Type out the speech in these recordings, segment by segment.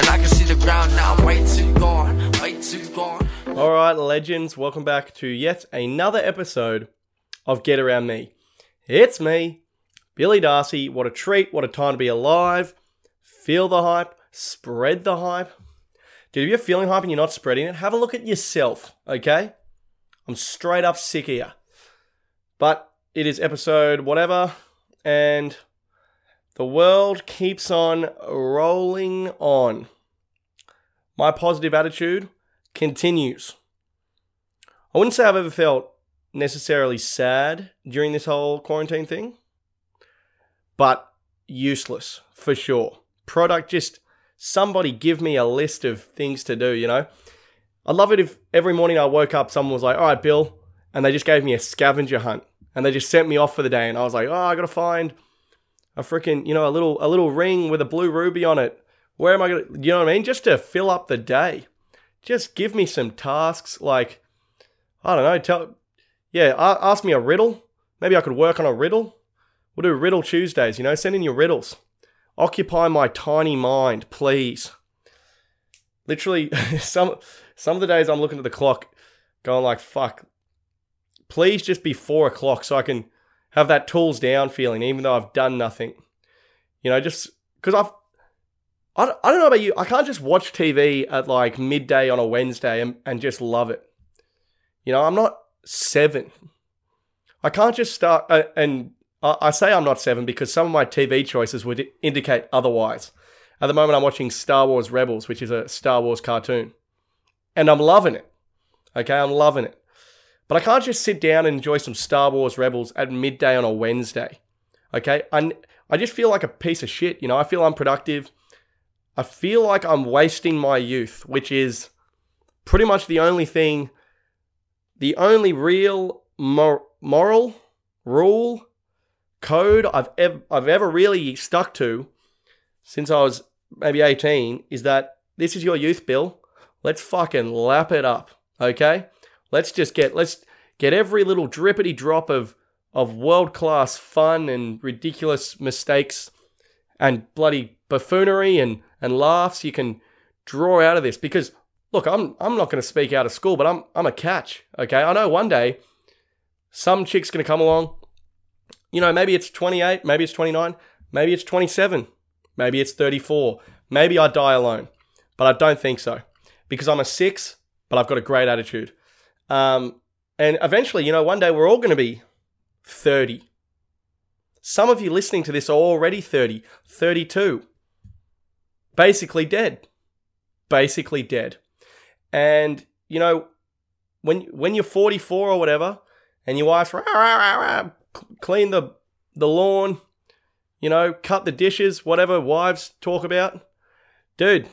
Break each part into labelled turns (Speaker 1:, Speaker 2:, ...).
Speaker 1: And I can see the ground now, way too gone, way too gone.
Speaker 2: All right, legends, welcome back to yet another episode of Get Around Me. It's me, Billy Darcy. What a treat, what a time to be alive. Feel the hype, spread the hype. Dude, if you're feeling hype and you're not spreading it, have a look at yourself, okay? I'm straight up sick you. But it is episode whatever, and the world keeps on rolling on. My positive attitude continues. I wouldn't say I've ever felt necessarily sad during this whole quarantine thing, but useless for sure. Product just somebody give me a list of things to do, you know? I'd love it if every morning I woke up, someone was like, all right, Bill, and they just gave me a scavenger hunt and they just sent me off for the day. And I was like, oh, I gotta find a freaking, you know, a little a little ring with a blue ruby on it. Where am I gonna you know what I mean? Just to fill up the day. Just give me some tasks like I don't know, tell yeah, ask me a riddle. Maybe I could work on a riddle. We'll do riddle Tuesdays, you know, send in your riddles. Occupy my tiny mind, please. Literally some some of the days I'm looking at the clock going like fuck. Please just be four o'clock so I can have that tools down feeling, even though I've done nothing. You know, just because I've, I don't, know about you, I can't just watch TV at like midday on a Wednesday and, and just love it. You know, I'm not seven. I can't just start, uh, and I, I say I'm not seven because some of my TV choices would indicate otherwise. At the moment, I'm watching Star Wars Rebels, which is a Star Wars cartoon, and I'm loving it. Okay, I'm loving it. But I can't just sit down and enjoy some Star Wars Rebels at midday on a Wednesday. Okay? I, I just feel like a piece of shit. You know, I feel unproductive. I feel like I'm wasting my youth, which is pretty much the only thing, the only real mor- moral rule code I've I've ever really stuck to since I was maybe 18 is that this is your youth, Bill. Let's fucking lap it up, okay? Let's just get let's get every little drippity drop of of world class fun and ridiculous mistakes and bloody buffoonery and and laughs you can draw out of this. Because look I'm I'm not going to speak out of school but I'm I'm a catch okay? I know one day some chick's going to come along. You know maybe it's 28 maybe it's 29 maybe it's 27 maybe it's 34 maybe I die alone but I don't think so. Because I'm a 6 but I've got a great attitude um, and eventually, you know, one day we're all going to be 30. Some of you listening to this are already 30, 32. Basically dead. Basically dead. And, you know, when when you're 44 or whatever, and your wife's rah, rah, rah, clean the the lawn, you know, cut the dishes, whatever wives talk about, dude,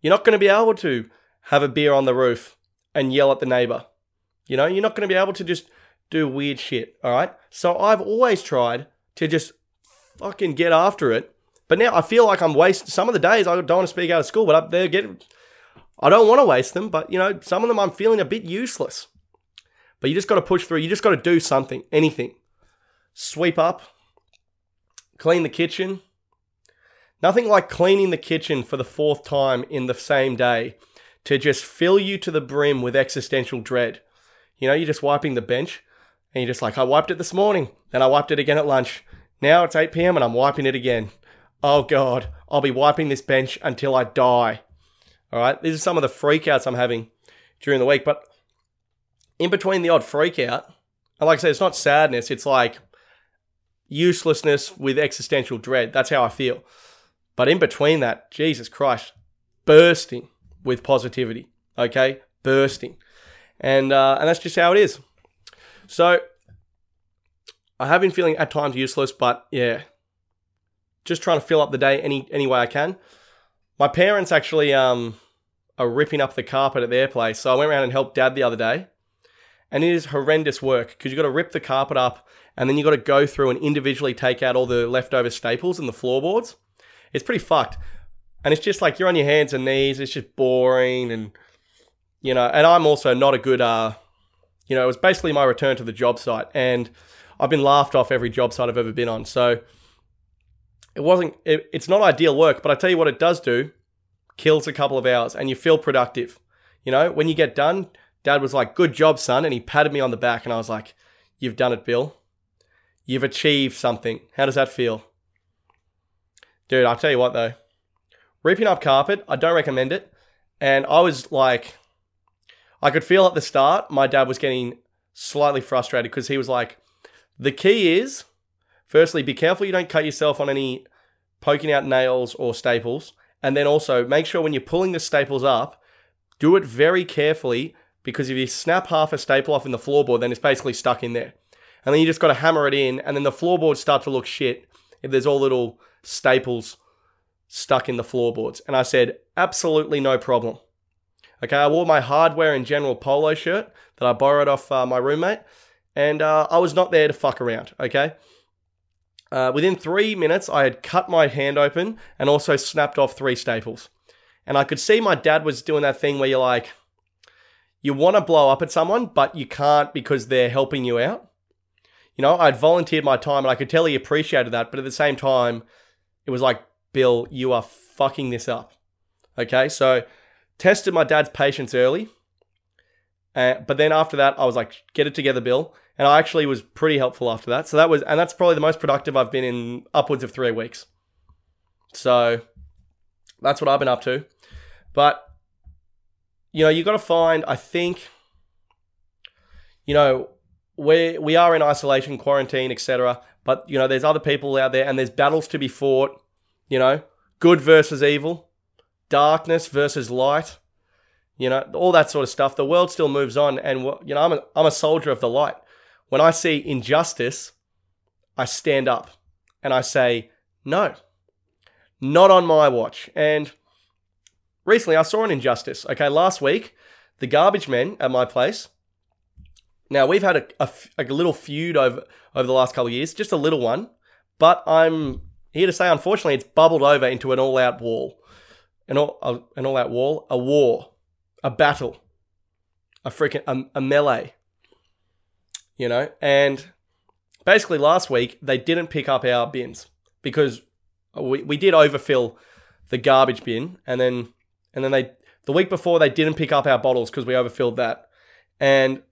Speaker 2: you're not going to be able to have a beer on the roof and yell at the neighbor. You know, you're not going to be able to just do weird shit, all right? So I've always tried to just fucking get after it. But now I feel like I'm wasting some of the days I don't want to speak out of school, but up there getting I don't want to waste them, but you know, some of them I'm feeling a bit useless. But you just got to push through. You just got to do something, anything. Sweep up, clean the kitchen. Nothing like cleaning the kitchen for the fourth time in the same day to just fill you to the brim with existential dread. You know, you're just wiping the bench and you're just like, I wiped it this morning, then I wiped it again at lunch. Now it's 8 p.m. and I'm wiping it again. Oh God, I'll be wiping this bench until I die. All right, these are some of the freakouts I'm having during the week. But in between the odd freakout, and like I said, it's not sadness, it's like uselessness with existential dread. That's how I feel. But in between that, Jesus Christ, bursting with positivity. Okay, bursting, and uh, and that's just how it is. So I have been feeling at times useless, but yeah, just trying to fill up the day any any way I can. My parents actually um are ripping up the carpet at their place, so I went around and helped Dad the other day, and it is horrendous work because you got to rip the carpet up and then you got to go through and individually take out all the leftover staples and the floorboards. It's pretty fucked and it's just like you're on your hands and knees. It's just boring, and you know. And I'm also not a good, uh, you know. It was basically my return to the job site, and I've been laughed off every job site I've ever been on. So it wasn't. It, it's not ideal work, but I tell you what, it does do kills a couple of hours, and you feel productive. You know, when you get done, Dad was like, "Good job, son," and he patted me on the back, and I was like, "You've done it, Bill. You've achieved something." How does that feel, dude? I'll tell you what though, reaping up carpet, I don't recommend it. And I was like, I could feel at the start my dad was getting slightly frustrated because he was like, the key is, firstly, be careful you don't cut yourself on any poking out nails or staples. And then also make sure when you're pulling the staples up, do it very carefully because if you snap half a staple off in the floorboard, then it's basically stuck in there. And then you just got to hammer it in, and then the floorboards start to look shit if there's all little staples stuck in the floorboards. And I said, absolutely no problem. Okay, I wore my hardware and general polo shirt that I borrowed off uh, my roommate, and uh, I was not there to fuck around. Okay. Uh, within three minutes, I had cut my hand open and also snapped off three staples. And I could see my dad was doing that thing where you're like, you want to blow up at someone, but you can't because they're helping you out. You know, I'd volunteered my time and I could tell he appreciated that, but at the same time, it was like, Bill, you are fucking this up. Okay, so tested my dad's patience early. Uh, but then after that, I was like, get it together, Bill. And I actually was pretty helpful after that. So that was, and that's probably the most productive I've been in upwards of three weeks. So that's what I've been up to. But, you know, you got to find, I think, you know, we we are in isolation, quarantine, etc. But you know, there's other people out there, and there's battles to be fought. You know, good versus evil, darkness versus light. You know, all that sort of stuff. The world still moves on, and you know, I'm a, I'm a soldier of the light. When I see injustice, I stand up and I say, no, not on my watch. And recently, I saw an injustice. Okay, last week, the garbage men at my place. Now we've had a, a, a little feud over over the last couple of years, just a little one, but I'm here to say, unfortunately, it's bubbled over into an all-out wall, an all uh, an all-out wall, a war, a battle, a freaking a, a melee. You know, and basically last week they didn't pick up our bins because we, we did overfill the garbage bin, and then and then they the week before they didn't pick up our bottles because we overfilled that, and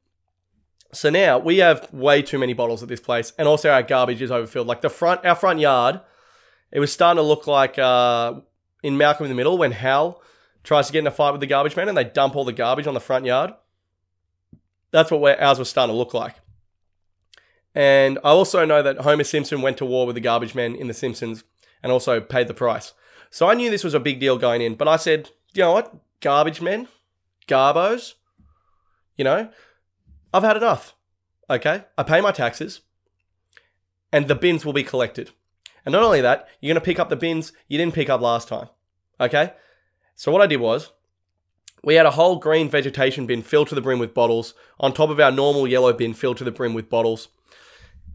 Speaker 2: so now we have way too many bottles at this place, and also our garbage is overfilled. Like the front, our front yard it was starting to look like uh, in Malcolm in the Middle when Hal tries to get in a fight with the garbage man and they dump all the garbage on the front yard. That's what ours was starting to look like. And I also know that Homer Simpson went to war with the garbage men in The Simpsons and also paid the price. So I knew this was a big deal going in, but I said, you know what? Garbage men, garbos, you know, I've had enough. Okay? I pay my taxes and the bins will be collected. And not only that, you're going to pick up the bins you didn't pick up last time. Okay? So what I did was, we had a whole green vegetation bin filled to the brim with bottles, on top of our normal yellow bin filled to the brim with bottles.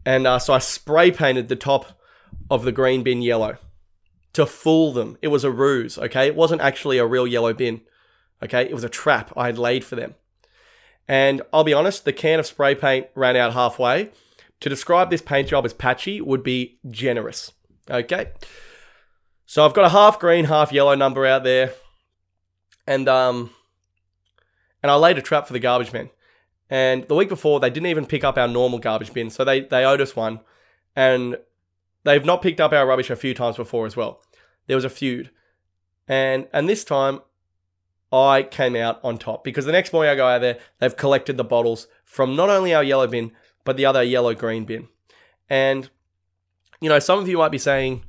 Speaker 2: And uh, so I spray painted the top of the green bin yellow to fool them. It was a ruse, okay? It wasn't actually a real yellow bin, okay? It was a trap I had laid for them. And I'll be honest, the can of spray paint ran out halfway. To describe this paint job as patchy would be generous. Okay. So I've got a half green, half yellow number out there. And um and I laid a trap for the garbage men. And the week before they didn't even pick up our normal garbage bin. So they they owed us one. And they've not picked up our rubbish a few times before as well. There was a feud. And and this time I came out on top because the next morning I go out there, they've collected the bottles from not only our yellow bin, but the other yellow green bin. And you know, some of you might be saying,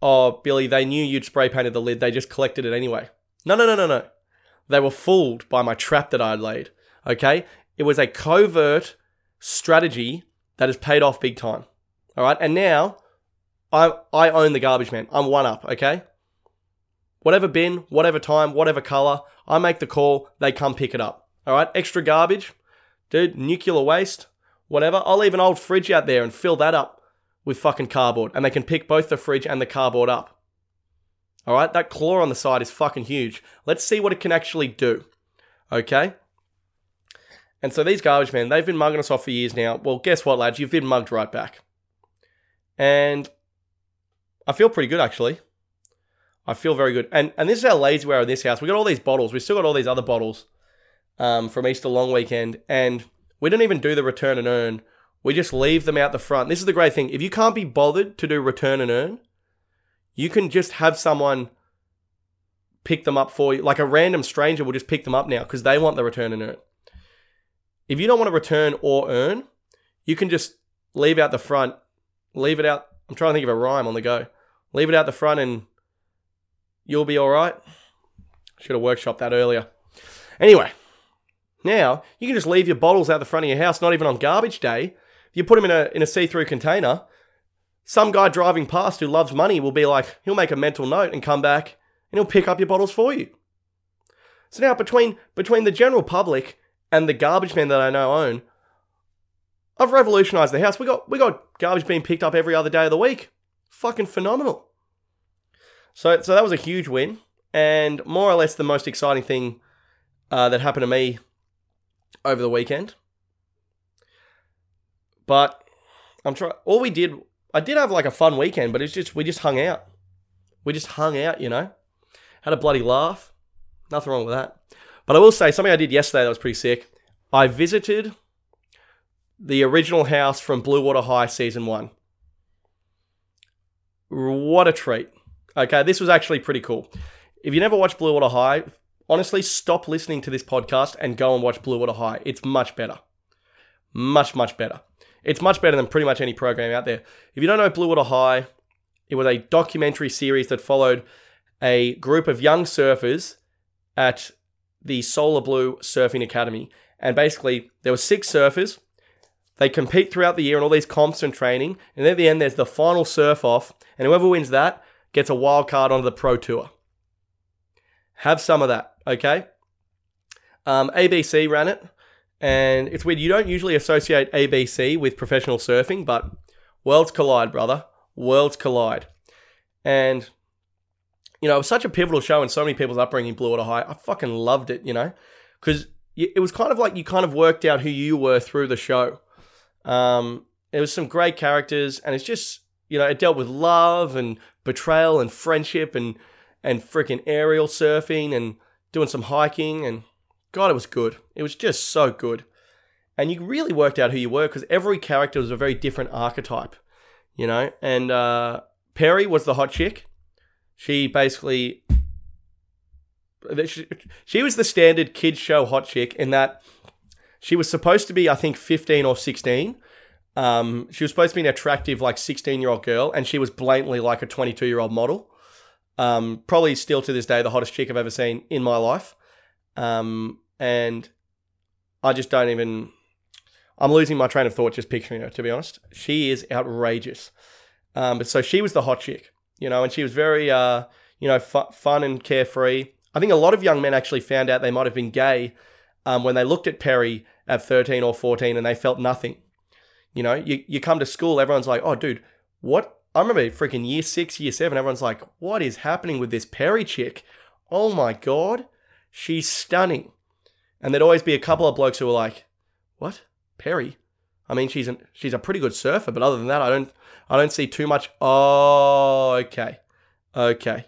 Speaker 2: oh, Billy, they knew you'd spray painted the lid, they just collected it anyway. No, no, no, no, no. They were fooled by my trap that I'd laid. Okay? It was a covert strategy that has paid off big time. All right? And now I I own the garbage man. I'm one up, okay? Whatever bin, whatever time, whatever color, I make the call, they come pick it up. All right? Extra garbage, dude, nuclear waste, whatever. I'll leave an old fridge out there and fill that up with fucking cardboard, and they can pick both the fridge and the cardboard up. All right, that claw on the side is fucking huge. Let's see what it can actually do. Okay? And so these garbage men, they've been mugging us off for years now. Well, guess what, lads? You've been mugged right back. And I feel pretty good actually. I feel very good. And and this is how lazy we are in this house. We got all these bottles. We still got all these other bottles um, from Easter long weekend, and we didn't even do the return and earn. We just leave them out the front. This is the great thing. If you can't be bothered to do return and earn, you can just have someone pick them up for you. Like a random stranger will just pick them up now because they want the return and earn. If you don't want to return or earn, you can just leave out the front, leave it out. I'm trying to think of a rhyme on the go. Leave it out the front and you'll be all right. Should have workshopped that earlier. Anyway, now you can just leave your bottles out the front of your house, not even on garbage day. You put them in a in a see-through container, some guy driving past who loves money will be like, he'll make a mental note and come back and he'll pick up your bottles for you. So now between between the general public and the garbage men that I now own, I've revolutionized the house. We got we got garbage being picked up every other day of the week. Fucking phenomenal. So so that was a huge win, and more or less the most exciting thing uh, that happened to me over the weekend. But I'm trying. All we did, I did have like a fun weekend, but it's just we just hung out. We just hung out, you know. Had a bloody laugh. Nothing wrong with that. But I will say something I did yesterday that was pretty sick. I visited the original house from Blue Water High season one. What a treat. Okay, this was actually pretty cool. If you never watched Blue Water High, honestly, stop listening to this podcast and go and watch Blue Water High. It's much better. Much, much better. It's much better than pretty much any program out there. If you don't know Blue Water High, it was a documentary series that followed a group of young surfers at the Solar Blue Surfing Academy. And basically, there were six surfers. They compete throughout the year in all these comps and training. And at the end, there's the final surf off. And whoever wins that gets a wild card onto the Pro Tour. Have some of that, okay? Um, ABC ran it. And it's weird. You don't usually associate ABC with professional surfing, but worlds collide, brother. Worlds collide. And you know, it was such a pivotal show in so many people's upbringing, Blue Water High. I fucking loved it, you know, because it was kind of like you kind of worked out who you were through the show. Um, it was some great characters, and it's just, you know, it dealt with love and betrayal and friendship and and freaking aerial surfing and doing some hiking and God, it was good. It was just so good, and you really worked out who you were because every character was a very different archetype, you know. And uh, Perri was the hot chick she basically she, she was the standard kids show hot chick in that she was supposed to be I think 15 or 16. Um, she was supposed to be an attractive like 16 year old girl and she was blatantly like a 22 year old model. Um, probably still to this day the hottest chick I've ever seen in my life. Um, and I just don't even I'm losing my train of thought just picturing her to be honest. She is outrageous. Um, but so she was the hot chick you know, and she was very, uh, you know, fu- fun and carefree. I think a lot of young men actually found out they might have been gay um, when they looked at Perri at 13 or 14 and they felt nothing. You know, you, you come to school, everyone's like, oh, dude, what? I remember freaking year six, year seven, everyone's like, what is happening with this Perri chick? Oh my God, she's stunning. And there'd always be a couple of blokes who were like, what? Perri? I mean, she's an, she's a pretty good surfer, but other than that, I don't I don't see too much. Oh, okay, okay,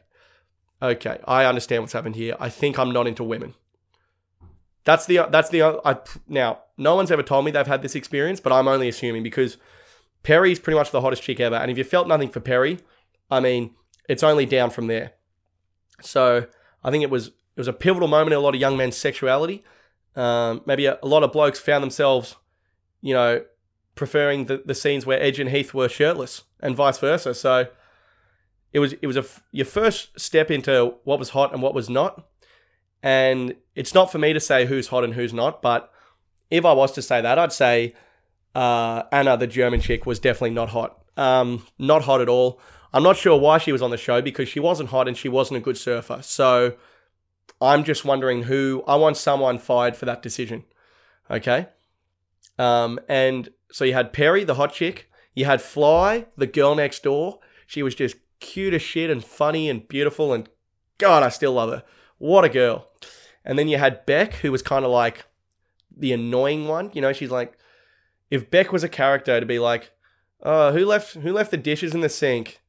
Speaker 2: okay. I understand what's happened here. I think I'm not into women. That's the that's the I now. No one's ever told me they've had this experience, but I'm only assuming because Perri's pretty much the hottest chick ever, and if you felt nothing for Perri, I mean, it's only down from there. So I think it was it was a pivotal moment in a lot of young men's sexuality. Um, maybe a, a lot of blokes found themselves, you know, preferring the, the scenes where Edge and Heath were shirtless and vice versa. So it was it was a your first step into what was hot and what was not. And it's not for me to say who's hot and who's not, but if I was to say that, I'd say uh, Anna, the German chick, was definitely not hot. Um, not hot at all. I'm not sure why she was on the show because she wasn't hot and she wasn't a good surfer. So I'm just wondering who I want someone fired for that decision. Okay. Um, and so you had Perri, the hot chick. You had Fly, the girl next door. She was just cute as shit and funny and beautiful. And God, I still love her. What a girl. And then you had Bec, who was kind of like the annoying one. You know, she's like, if Bec was a character to be like, oh, who left who left the dishes in the sink?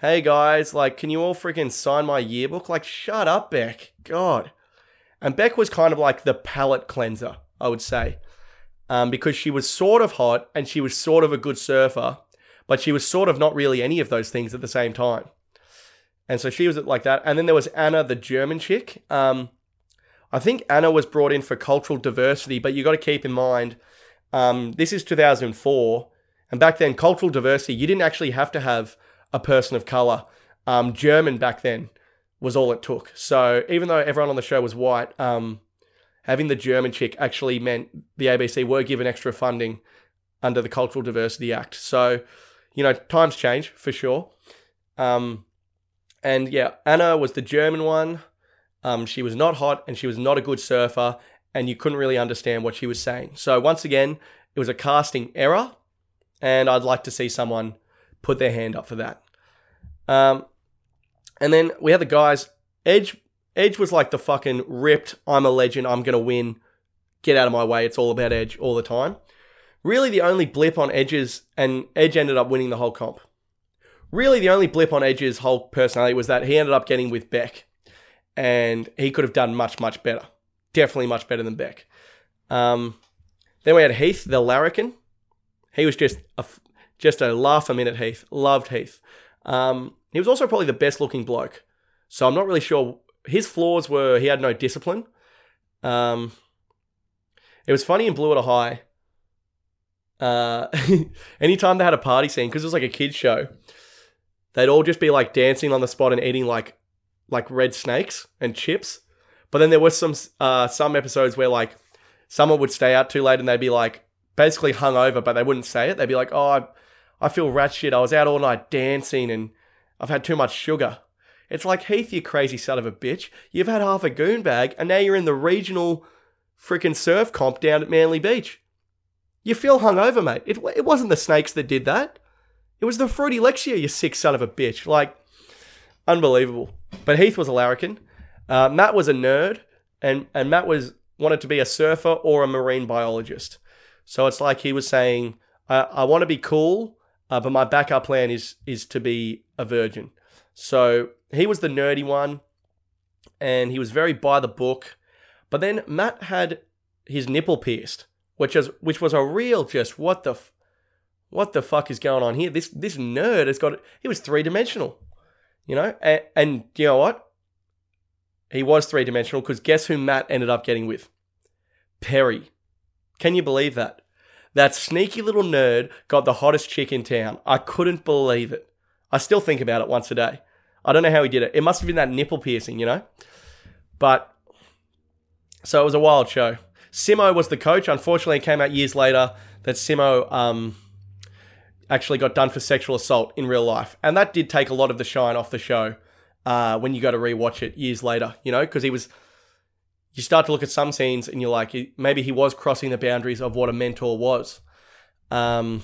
Speaker 2: Hey guys, like, can you all freaking sign my yearbook? Like, shut up, Bec. God. And Bec was kind of like the palate cleanser, I would say, um, because she was sort of hot and she was sort of a good surfer, but she was sort of not really any of those things at the same time. And so she was like that. And then there was Anna, the German chick. Um, I think Anna was brought in for cultural diversity, but you got to keep in mind um, this is 2004. And back then, cultural diversity, you didn't actually have to have a person of color. Um, German back then was all it took. So even though everyone on the show was white, um, having the German chick actually meant the ABC were given extra funding under the Cultural Diversity Act. So, you know, times change for sure. Um, and yeah, Anna was the German one. Um, she was not hot and she was not a good surfer, and you couldn't really understand what she was saying. So, once again, it was a casting error, and I'd like to see someone put their hand up for that. Um, and then we had the guys. Edge Edge was like the fucking ripped, I'm a legend, I'm gonna win, get out of my way, it's all about Edge all the time. Really, the only blip on Edge's, and Edge ended up winning the whole comp. Really, the only blip on Edge's whole personality was that he ended up getting with Bec, and he could have done much, much better. Definitely much better than Bec. Um, then we had Heath, the larrikin. He was just a, just a laugh a minute. Heath loved Heath. Um, he was also probably the best looking bloke. So I'm not really sure. His flaws were he had no discipline. Um, it was funny in Blue Water High. Uh, anytime they had a party scene, because it was like a kids show, they'd all just be like dancing on the spot and eating like like red snakes and chips. But then there was some uh, some episodes where like someone would stay out too late and they'd be like basically hungover, but they wouldn't say it. They'd be like, "Oh, I, feel rat shit. I was out all night dancing and I've had too much sugar." It's like Heath, you crazy son of a bitch. You've had half a goon bag and now you're in the regional freaking surf comp down at Manly Beach. You feel hungover, mate. It, it wasn't the snakes that did that. It was the fruity Lexia, you sick son of a bitch. Like, unbelievable. But Heath was a larrikin. Uh, Matt was a nerd, and, and Matt was wanted to be a surfer or a marine biologist. So it's like he was saying, I, I want to be cool, uh, but my backup plan is is to be a virgin. So he was the nerdy one, and he was very by the book. But then Matt had his nipple pierced, which is which was a real just what the f- what the fuck is going on here? This this nerd has got he was three dimensional, you know, and, and you know what? He was three dimensional because guess who Matt ended up getting with? Perri. Can you believe that? That sneaky little nerd got the hottest chick in town. I couldn't believe it. I still think about it once a day. I don't know how he did it. It must have been that nipple piercing, you know? But so it was a wild show. Simo was the coach. Unfortunately, it came out years later that Simo um, actually got done for sexual assault in real life. And that did take a lot of the shine off the show uh, when you go to rewatch it years later, you know, because he was. You start to look at some scenes and you're like, maybe he was crossing the boundaries of what a mentor was. Um,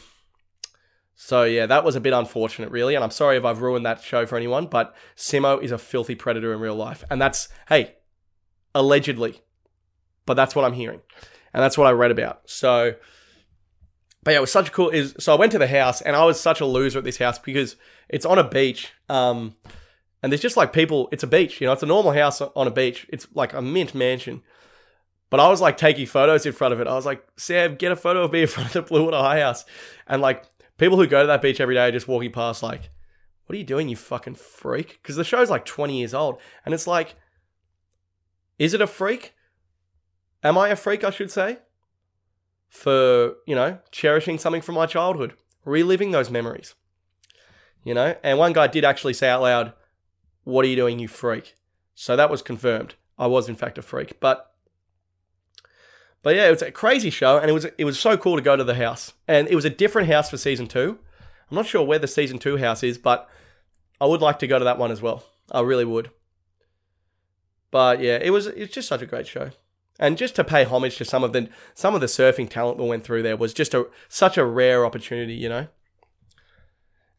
Speaker 2: so yeah, that was a bit unfortunate, really, and I'm sorry if I've ruined that show for anyone. But Simo is a filthy predator in real life, and that's hey, allegedly, but that's what I'm hearing, and that's what I read about. So, but yeah, it was such a cool. Is so I went to the house, and I was such a loser at this house because it's on a beach, um, and there's just like people. It's a beach, you know, it's a normal house on a beach. It's like a mint mansion. But I was like taking photos in front of it. I was like, Sam, get a photo of me in front of the Blue Water High House. And like people who go to that beach every day are just walking past like, what are you doing, you fucking freak? Because the show's like 20 years old. And it's like, is it a freak? Am I a freak, I should say? For, you know, cherishing something from my childhood, reliving those memories. You know? And one guy did actually say out loud, What are you doing, you freak? So that was confirmed. I was, in fact, a freak. But but yeah, it was a crazy show, and it was it was so cool to go to the house, and it was a different house for season two. I'm not sure where the season two house is, but I would like to go to that one as well. I really would. But yeah, it was it's just such a great show, and just to pay homage to some of the some of the surfing talent that went through there was just a such a rare opportunity, you know.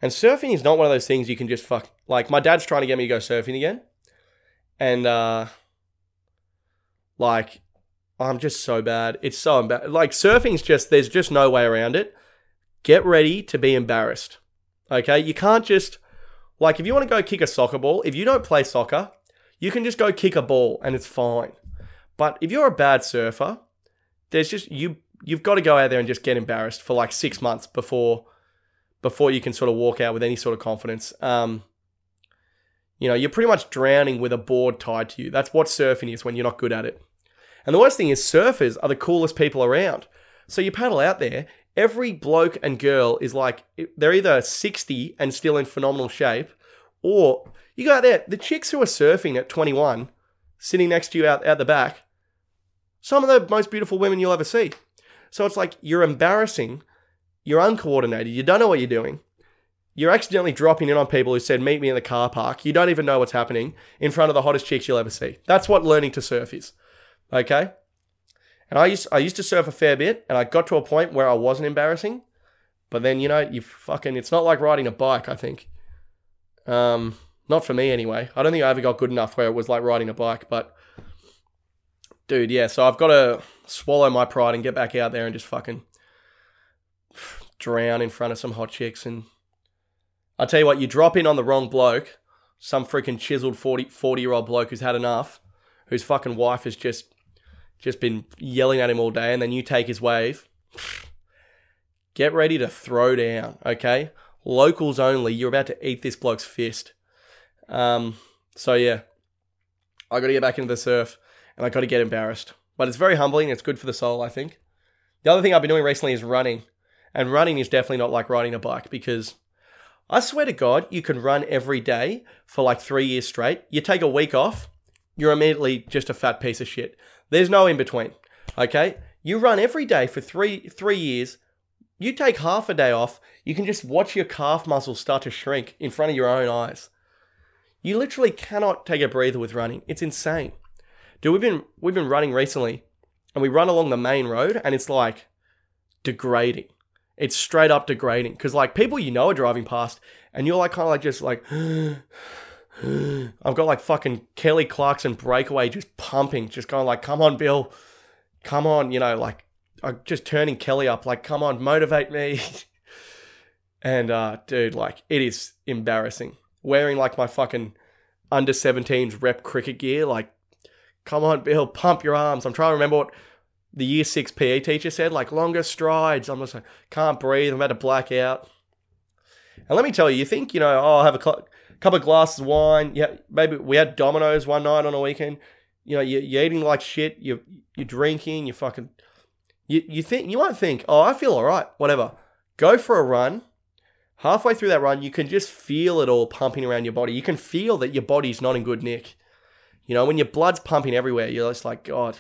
Speaker 2: And surfing is not one of those things you can just fuck. Like my dad's trying to get me to go surfing again, and uh, like I'm just so bad. It's so embarrassing. Like surfing's just there's just no way around it. Get ready to be embarrassed. Okay, you can't just Like if you want to go kick a soccer ball, if you don't play soccer, you can just go kick a ball and it's fine. But if you're a bad surfer, there's just you you've got to go out there and just get embarrassed for like six months before before you can sort of walk out with any sort of confidence. Um, you know, you're pretty much drowning with a board tied to you. That's what surfing is when you're not good at it. And the worst thing is, surfers are the coolest people around. So you paddle out there, every bloke and girl is like, they're either 60 and still in phenomenal shape, or you go out there, the chicks who are surfing at 21, sitting next to you out, out the back, some of the most beautiful women you'll ever see. So it's like you're embarrassing, you're uncoordinated, you don't know what you're doing. You're accidentally dropping in on people who said, Meet me in the car park. You don't even know what's happening in front of the hottest chicks you'll ever see. That's what learning to surf is. Okay? And I used I used to surf a fair bit, and I got to a point where I wasn't embarrassing. But then you know, you fucking it's not like riding a bike. I think, um, not for me anyway. I don't think I ever got good enough where it was like riding a bike. But dude, yeah. So I've got to swallow my pride and get back out there and just fucking drown in front of some hot chicks. And I tell you what, you drop in on the wrong bloke, some freaking chiseled 40, 40 year old bloke who's had enough, whose fucking wife has just just been yelling at him all day, and then you take his wave. Get ready to throw down, okay? Locals only. You're about to eat this bloke's fist. Um, so yeah, I got to get back into the surf, and I got to get embarrassed. But it's very humbling. It's good for the soul, I think. The other thing I've been doing recently is running, and running is definitely not like riding a bike because I swear to God, you can run every day for like three years straight. You take a week off, you're immediately just a fat piece of shit. There's no in between. Okay? You run every day for three three years. You take half a day off, you can just watch your calf muscles start to shrink in front of your own eyes. You literally cannot take a breather with running. It's insane. Dude, we've been we've been running recently and we run along the main road and it's like degrading. It's straight up degrading. Cause like people you know are driving past and you're like kind of like just like I've got like fucking Kelly Clarkson breakaway just pumping, just going like, come on, Bill. Come on, you know, like I'm just turning Kelly up, like, come on, motivate me. and uh, dude, like, it is embarrassing. Wearing like my fucking under 17s rep cricket gear, like, come on, Bill, pump your arms. I'm trying to remember what the year six PE teacher said, like longer strides. I'm just like, can't breathe. I'm about to black out. And let me tell you, you think, you know, oh, I'll have a cl- couple of glasses of wine. Yeah, maybe we had Domino's one night on a weekend. You know, you're, you're eating like shit. You're you're drinking. You fucking you you think you might think, oh, I feel all right. Whatever. Go for a run. Halfway through that run, you can just feel it all pumping around your body. You can feel that your body's not in good nick. You know, when your blood's pumping everywhere, you're just like, God,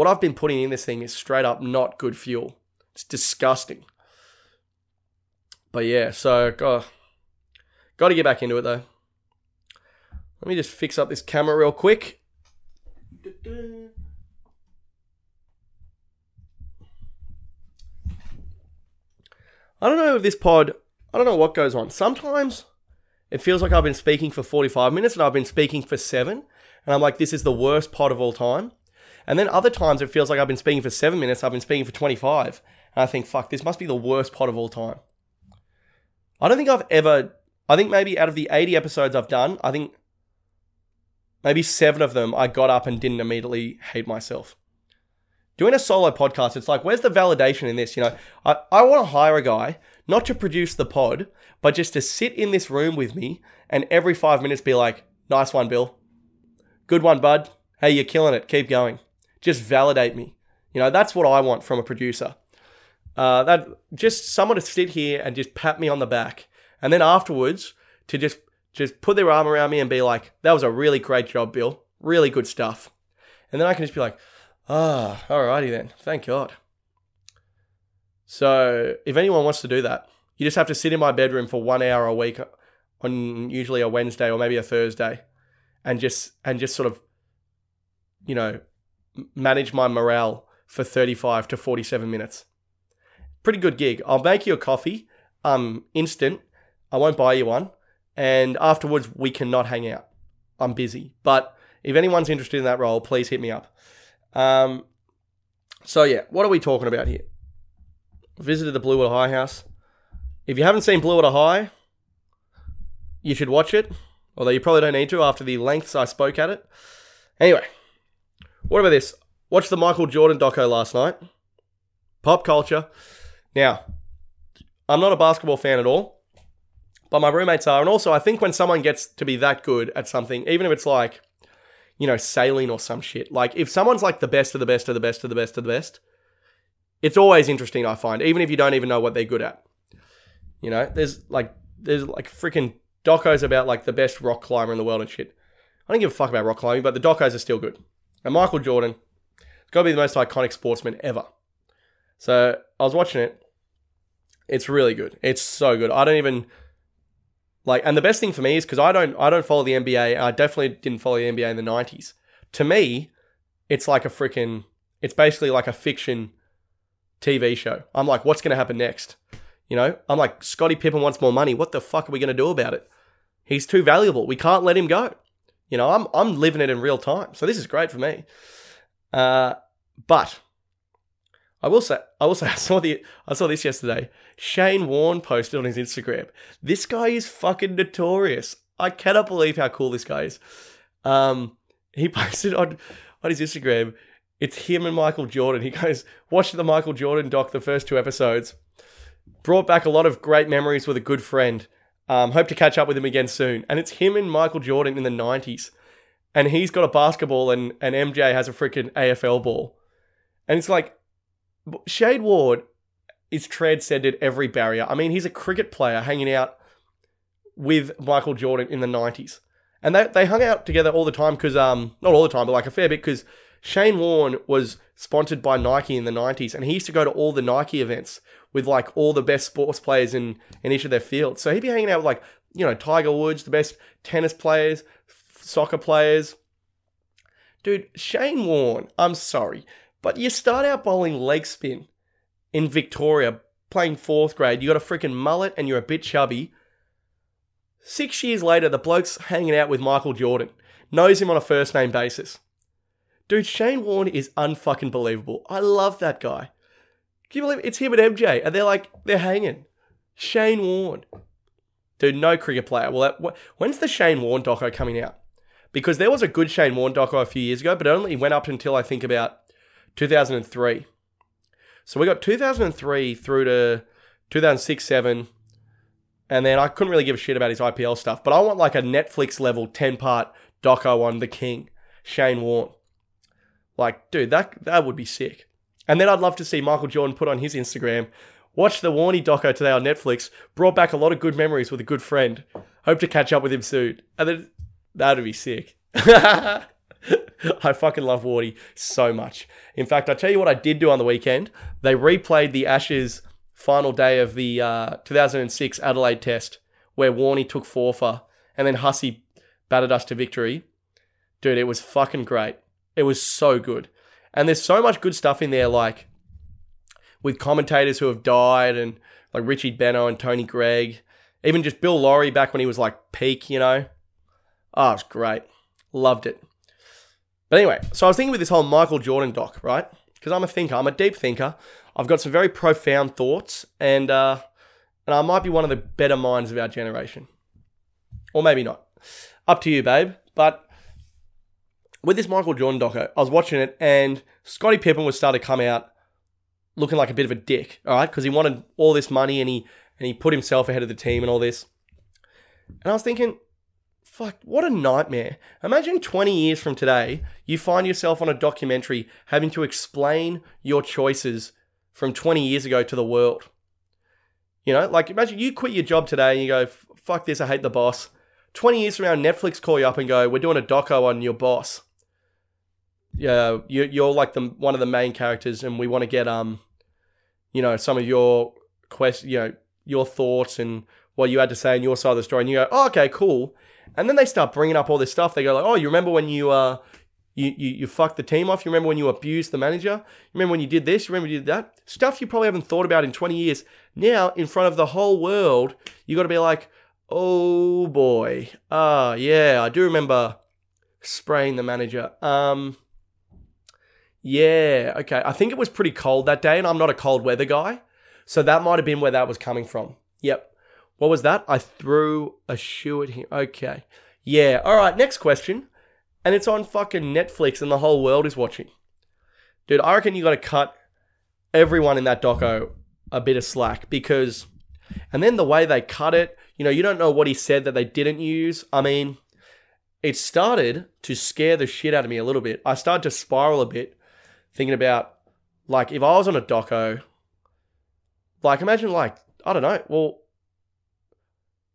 Speaker 2: what I've been putting in this thing is straight up not good fuel. It's disgusting. But yeah, so God, Got to get back into it though. Let me just fix up this camera real quick. I don't know if this pod, I don't know what goes on. Sometimes it feels like I've been speaking for 45 minutes and I've been speaking for seven. And I'm like, this is the worst pod of all time. And then other times it feels like I've been speaking for seven minutes, I've been speaking for 25. And I think, fuck, this must be the worst pod of all time. I don't think I've ever I think maybe out of the 80 episodes I've done, I think maybe seven of them I got up and didn't immediately hate myself. Doing a solo podcast, it's like, where's the validation in this? You know, I, I want to hire a guy, not to produce the pod, but just to sit in this room with me and every five minutes be like, nice one, Bill. Good one, bud. Hey, you're killing it. Keep going. Just validate me. You know, that's what I want from a producer. Uh, that just someone to sit here and just pat me on the back and then afterwards to just just put their arm around me and be like, "That was a really great job, Bill. Really good stuff." And then I can just be like, "Ah, oh, alrighty then. Thank God." So if anyone wants to do that, you just have to sit in my bedroom for one hour a week on usually a Wednesday or maybe a Thursday, and just and just sort of, you know, manage my morale for 35 to 47 minutes. Pretty good gig. I'll make you a coffee, um, instant, I won't buy you one. And afterwards, we cannot hang out. I'm busy. But if anyone's interested in that role, please hit me up. Um, so, yeah, what are we talking about here? Visited the Blue Water High House. If you haven't seen Blue Water High, you should watch it, although you probably don't need to after the lengths I spoke at it. Anyway, what about this? Watched the Michael Jordan doco last night. Pop culture. Now, I'm not a basketball fan at all, but my roommates are. And also, I think when someone gets to be that good at something, even if it's like, you know, sailing or some shit, like if someone's like the best of the best of the best of the best of the best, it's always interesting, I find, even if you don't even know what they're good at. You know, there's like, there's like freaking docos about like the best rock climber in the world and shit. I don't give a fuck about rock climbing, but the docos are still good. And Michael Jordan, it's got to be the most iconic sportsman ever. So I was watching it. It's really good. It's so good. I don't even like, and the best thing for me is because I don't, I don't follow the NBA. I definitely didn't follow the NBA in the '90s. To me, it's like a freaking, it's basically like a fiction TV show. I'm like, what's going to happen next? You know, I'm like, Scottie Pippen wants more money. What the fuck are we going to do about it? He's too valuable. We can't let him go. You know, I'm I'm living it in real time, so this is great for me. Uh, but I will say, I will say, I saw the, I saw this yesterday. Shane Warne posted on his Instagram. This guy is fucking notorious. I cannot believe how cool this guy is. Um, he posted on on his Instagram. It's him and Michael Jordan. He goes, watched the Michael Jordan doc, the first two episodes. Brought back a lot of great memories with a good friend. Um, hope to catch up with him again soon. And it's him and Michael Jordan in the 90s. And he's got a basketball and, and MJ has a freaking AFL ball. And it's like, Shane Warne is transcended every barrier. I mean, he's a cricket player hanging out with Michael Jordan in the 90s. And they, they hung out together all the time because, um, not all the time, but like a fair bit because Shane Warne was sponsored by Nike in the 90s and he used to go to all the Nike events with like all the best sports players in, in each of their fields. So he'd be hanging out with like, you know, Tiger Woods, the best tennis players, f- soccer players. Dude, Shane Warne, I'm sorry, but you start out bowling leg spin in Victoria, playing fourth grade, you got a freaking mullet and you're a bit chubby. Six years later, the bloke's hanging out with Michael Jordan, knows him on a first name basis. Dude, Shane Warne is unfucking believable. I love that guy. Can you believe it? It's him and MJ, and they're like, they're hanging. Shane Warne. Dude, no cricket player. Well, that, when's the Shane Warne doco coming out? Because there was a good Shane Warne doco a few years ago, but it only went up until I think about 2003. So we got 2003 through to 2006, 7. And then I couldn't really give a shit about his IPL stuff, but I want like a Netflix level 10 part doco on the King, Shane Warne. Like, dude, that that would be sick. And then I'd love to see Michael Jordan put on his Instagram, watch the Warney doco today on Netflix, brought back a lot of good memories with a good friend. Hope to catch up with him soon. And then that'd be sick. I fucking love Warney so much. In fact, I tell you what I did do on the weekend. They replayed the Ashes final day of the uh, 2006 Adelaide Test, where Warney took four for, and then Hussey battered us to victory. Dude, it was fucking great. It was so good. And there's so much good stuff in there, like with commentators who have died, and like Richie Benaud and Tony Greig, even just Bill Lawry back when he was like peak, you know. Oh, it was great. Loved it. But anyway, so I was thinking with this whole Michael Jordan doc, right? Because I'm a thinker, I'm a deep thinker. I've got some very profound thoughts, and uh, and I might be one of the better minds of our generation, or maybe not. Up to you, babe. But with this Michael Jordan doco, I was watching it, and Scottie Pippen was starting to come out looking like a bit of a dick, all right, because he wanted all this money and he and he put himself ahead of the team and all this. And I was thinking, fuck, what a nightmare. Imagine 20 years from today, you find yourself on a documentary having to explain your choices from 20 years ago to the world. You know, like imagine you quit your job today and you go, fuck this, I hate the boss. 20 years from now, Netflix call you up and go, we're doing a doco on your boss. Yeah, you're like the one of the main characters, and we want to get um, you know, some of your quest, you know, your thoughts and what you had to say on your side of the story. And you go, oh, okay, cool. And then they start bringing up all this stuff. They go like, "Oh, you remember when you uh, you you, you fucked the team off? You remember when you abused the manager? You remember when you did this? You remember you did that? Stuff you probably haven't thought about in 20 years. Now, in front of the whole world, you got to be like, oh boy, ah, uh, yeah, I do remember spraying the manager. Um, yeah, okay. I think it was pretty cold that day, and I'm not a cold weather guy, so that might have been where that was coming from. Yep. What was that? I threw a shoe at him. Okay. Yeah. All right. Next question. And it's on fucking Netflix and the whole world is watching. Dude, I reckon you got to cut everyone in that doco a bit of slack because, and then the way they cut it, you know, you don't know what he said that they didn't use. I mean, it started to scare the shit out of me a little bit. I started to spiral a bit thinking about, like, if I was on a doco, like, imagine, like, I don't know, well,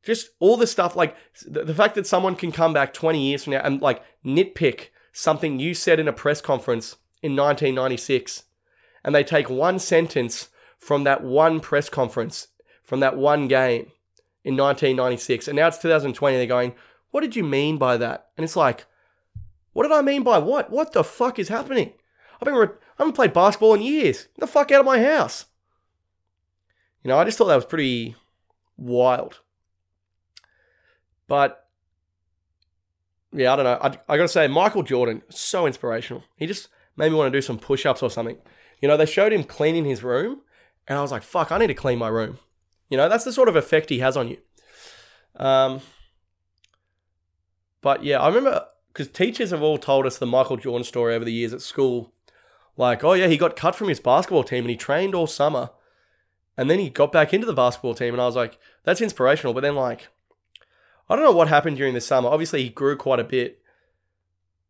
Speaker 2: just all the stuff, like the, the fact that someone can come back 20 years from now and like nitpick something you said in a press conference in 1996, and they take one sentence from that one press conference, from that one game in 1996, and now it's 2020, they're going, What did you mean by that? And it's like, What did I mean by what? What the fuck is happening? I've been re- I haven't played basketball in years. Get the fuck out of my house. You know, I just thought that was pretty wild. But yeah, I don't know. I, I got to say, Michael Jordan, so inspirational. He just made me want to do some push ups or something. You know, they showed him cleaning his room, and I was like, fuck, I need to clean my room. You know, that's the sort of effect he has on you. Um, but yeah, I remember because teachers have all told us the Michael Jordan story over the years at school. Like, oh yeah, he got cut from his basketball team and he trained all summer. And then he got back into the basketball team, and I was like, that's inspirational. But then, like, I don't know what happened during the summer. Obviously, he grew quite a bit.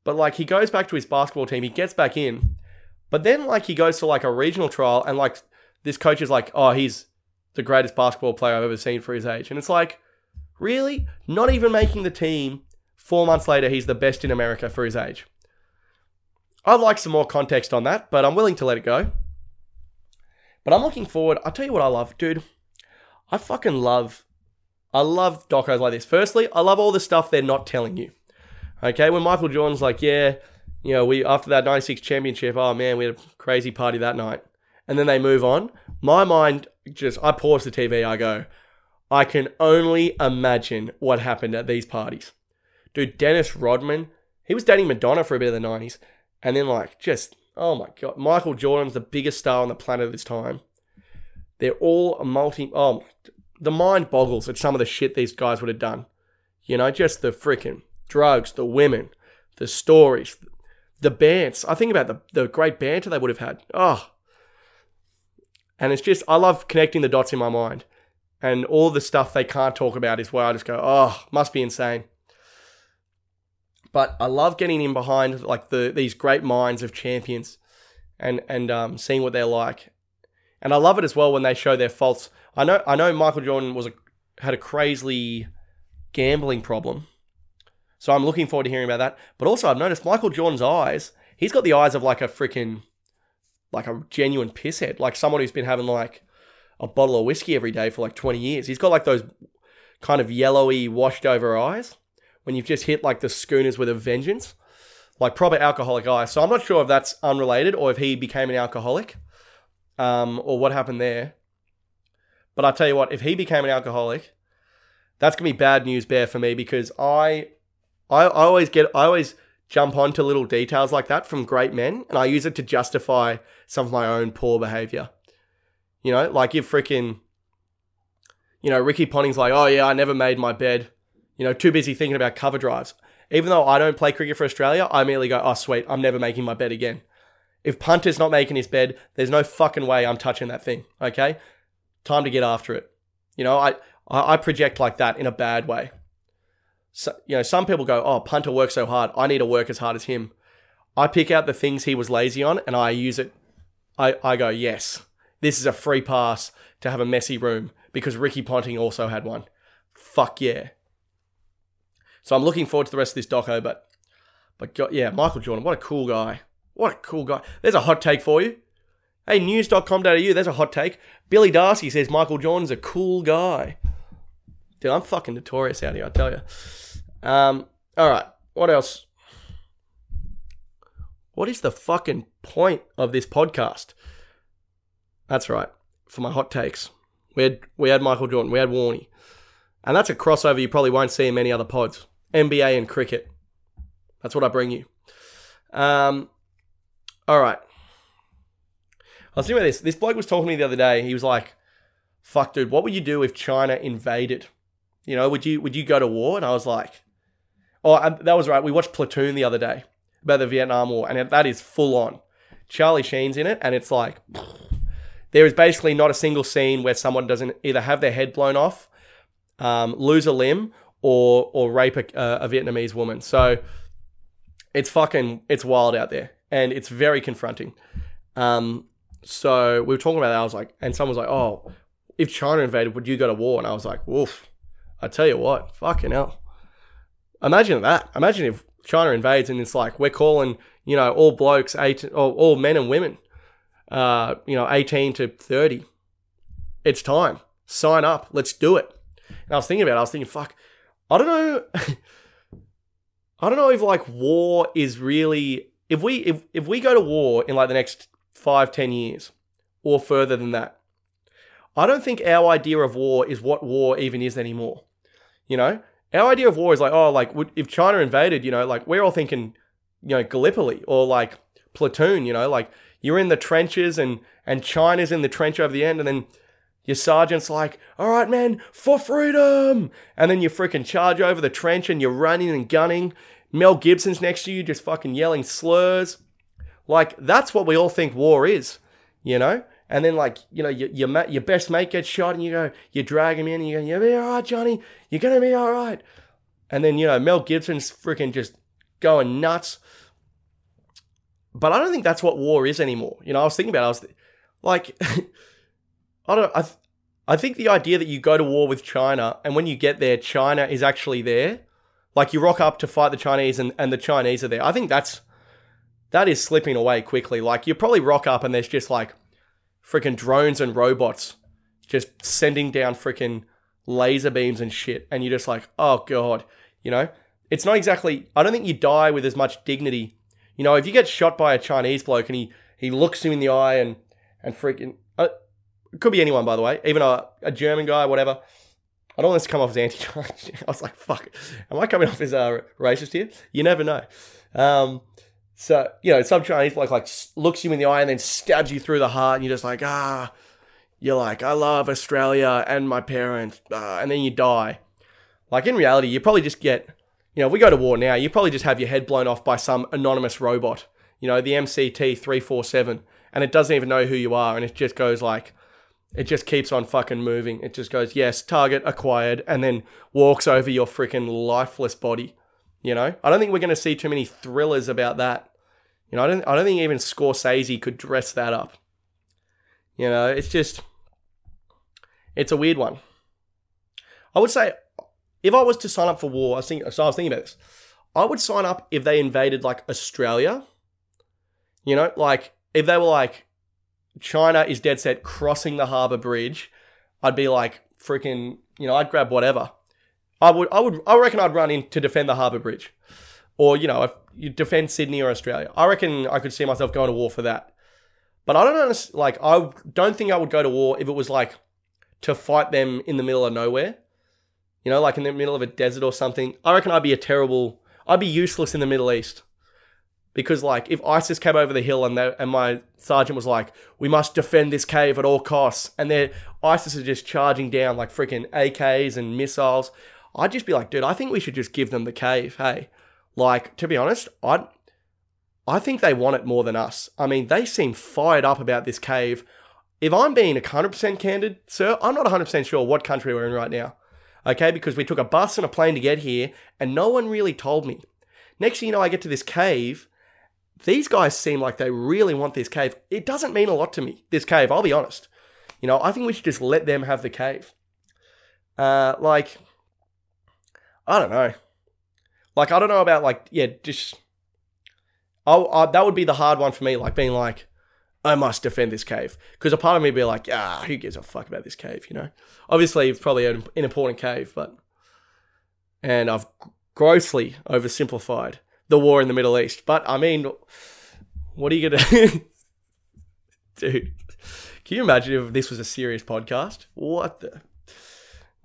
Speaker 2: But like he goes back to his basketball team, he gets back in. But then like he goes to like a regional trial and like this coach is like, "Oh, he's the greatest basketball player I've ever seen for his age." And it's like, "Really? Not even making the team 4 months later he's the best in America for his age." I'd like some more context on that, but I'm willing to let it go. But I'm looking forward. I'll tell you what I love, dude. I fucking love I love docos like this. Firstly, I love all the stuff they're not telling you. Okay, when Michael Jordan's like, yeah, you know, we after that 96 championship, oh man, we had a crazy party that night. And then they move on. My mind just I pause the TV, I go, I can only imagine what happened at these parties. Dude, Dennis Rodman, he was dating Madonna for a bit of the 90s. And then like just oh my god, Michael Jordan's the biggest star on the planet at this time. They're all multi oh the mind boggles at some of the shit these guys would have done. You know, just the freaking drugs, the women, the stories, the bands. I think about the, the great banter they would have had. Oh. And it's just, I love connecting the dots in my mind. And all the stuff they can't talk about is where I just go, oh, must be insane. But I love getting in behind like the these great minds of champions and and um, seeing what they're like. And I love it as well when they show their faults. I know I know Michael Jordan was a, had a crazily gambling problem. So I'm looking forward to hearing about that. But also I've noticed Michael Jordan's eyes, he's got the eyes of like a freaking like a genuine pisshead, like someone who's been having like a bottle of whiskey every day for like 20 years. He's got like those kind of yellowy washed over eyes when you've just hit like the schooners with a vengeance. Like proper alcoholic eyes. So I'm not sure if that's unrelated or if he became an alcoholic um, or what happened there. But I tell you what, if he became an alcoholic, that's gonna be bad news bear for me because I, I, I always get, I always jump onto little details like that from great men, and I use it to justify some of my own poor behavior. You know, like if freaking, you know, Ricky Ponting's like, oh yeah, I never made my bed. You know, too busy thinking about cover drives. Even though I don't play cricket for Australia, I merely go, oh sweet, I'm never making my bed again. If Punter's not making his bed, there's no fucking way I'm touching that thing. Okay, time to get after it. You know, I I project like that in a bad way. So, you know, some people go, "Oh, punter works so hard. I need to work as hard as him." I pick out the things he was lazy on and I use it. I, I go, yes, this is a free pass to have a messy room because Ricky Ponting also had one. Fuck yeah. So I'm looking forward to the rest of this doco, but but yeah, Michael Jordan, what a cool guy. What a cool guy. There's a hot take for you. Hey, news.com.au, there's a hot take. Billy Darcy says Michael Jordan's a cool guy. Dude, I'm fucking notorious out here, I tell you. Um, all right, what else? What is the fucking point of this podcast? That's right, for my hot takes. We had, we had Michael Jordan, we had Warney. And that's a crossover you probably won't see in many other pods. NBA and cricket. That's what I bring you. Um, all right. I was thinking about this. This bloke was talking to me the other day. He was like, fuck, dude, what would you do if China invaded? You know, would you would you go to war? And I was like, oh, and that was right. We watched Platoon the other day about the Vietnam War, and that is full on. Charlie Sheen's in it, and it's like there is basically not a single scene where someone doesn't either have their head blown off, um, lose a limb, or or rape a, a Vietnamese woman. So it's fucking it's wild out there, and it's very confronting. Um, so we were talking about that. I was like, and someone was like, "Oh, if China invaded, would you go to war?" And I was like, "Woof." I tell you what, fucking hell. Imagine that. Imagine if China invades and it's like we're calling, you know, all blokes, eight, or all men and women, uh, you know, eighteen to thirty. It's time. Sign up. Let's do it. And I was thinking about it. I was thinking, fuck. I don't know. I don't know if like war is really if we if if we go to war in like the next five ten years or further than that. I don't think our idea of war is what war even is anymore. You know, our idea of war is like, oh, like if China invaded, you know, like we're all thinking, you know, Gallipoli or like platoon. You know, like you're in the trenches and and China's in the trench over the end, and then your sergeant's like, all right, man, for freedom. And then you freaking charge over the trench and you're running and gunning. Mel Gibson's next to you, just fucking yelling slurs. Like, that's what we all think war is, you know? And then, like, you know, your, your, your best mate gets shot and you go, you drag him in and you go, you'll be all right, Johnny. You're going to be all right. And then, you know, Mel Gibson's freaking just going nuts. But I don't think that's what war is anymore. You know, I was thinking about it. I was like, I don't. I, th- I think the idea that you go to war with China and when you get there, China is actually there. Like you rock up to fight the Chinese and, and the Chinese are there. I think that's that is slipping away quickly. Like you probably rock up and there's just like freaking drones and robots just sending down freaking laser beams and shit, and you're just like, oh god, you know. It's not exactly. I don't think you die with as much dignity. You know, if you get shot by a Chinese bloke and he he looks you in the eye and and freaking could be anyone, by the way, even a, a German guy, whatever. I don't want this to come off as anti-Chinese. I was like, fuck, am I coming off as uh, racist here? You never know. Um, so, you know, some Chinese bloke like looks you in the eye and then stabs you through the heart, and you're just like, ah, you're like, I love Australia and my parents, uh, and then you die. Like, in reality, you probably just get, you know, if we go to war now, you probably just have your head blown off by some anonymous robot, you know, the MCT 347, and it doesn't even know who you are, and it just goes like, it just keeps on fucking moving. It just goes, yes, target acquired, and then walks over your freaking lifeless body. You know, I don't think we're going to see too many thrillers about that. You know, I don't, I don't think even Scorsese could dress that up. You know, it's just, it's a weird one. I would say, if I was to sign up for war, I thinking, so I was thinking about this. I would sign up if they invaded like Australia. You know, like if they were like, China is dead set crossing the harbor bridge, I'd be like freaking, you know, I'd grab whatever. I would, I would, I reckon I'd run in to defend the harbor bridge, or you know, if you defend Sydney or Australia. I reckon I could see myself going to war for that. But I don't like, I don't think I would go to war if it was like to fight them in the middle of nowhere. You know, like in the middle of a desert or something. I reckon I'd be a terrible, I'd be useless in the Middle East because like if ISIS came over the hill and they, and my sergeant was like, "We must defend this cave at all costs," and then ISIS is just charging down like freaking AKs and missiles, I'd just be like, "Dude, I think we should just give them the cave." Hey, like to be honest, I I think they want it more than us. I mean, they seem fired up about this cave. If I'm being 100% candid, sir, I'm not 100% sure what country we're in right now. Okay, because we took a bus and a plane to get here, and no one really told me. Next thing you know, I get to this cave, these guys seem like they really want this cave. It doesn't mean a lot to me, this cave, I'll be honest. You know, I think we should just let them have the cave. Uh, like, I don't know. Like, I don't know about, like, yeah, just. Oh, I, that would be the hard one for me, like being like, I must defend this cave. Because a part of me would be like, ah, who gives a fuck about this cave, you know? Obviously, it's probably an, an important cave, but. And I've grossly oversimplified the war in the Middle East. But I mean, what are you gonna, dude? Can you imagine if this was a serious podcast? What the?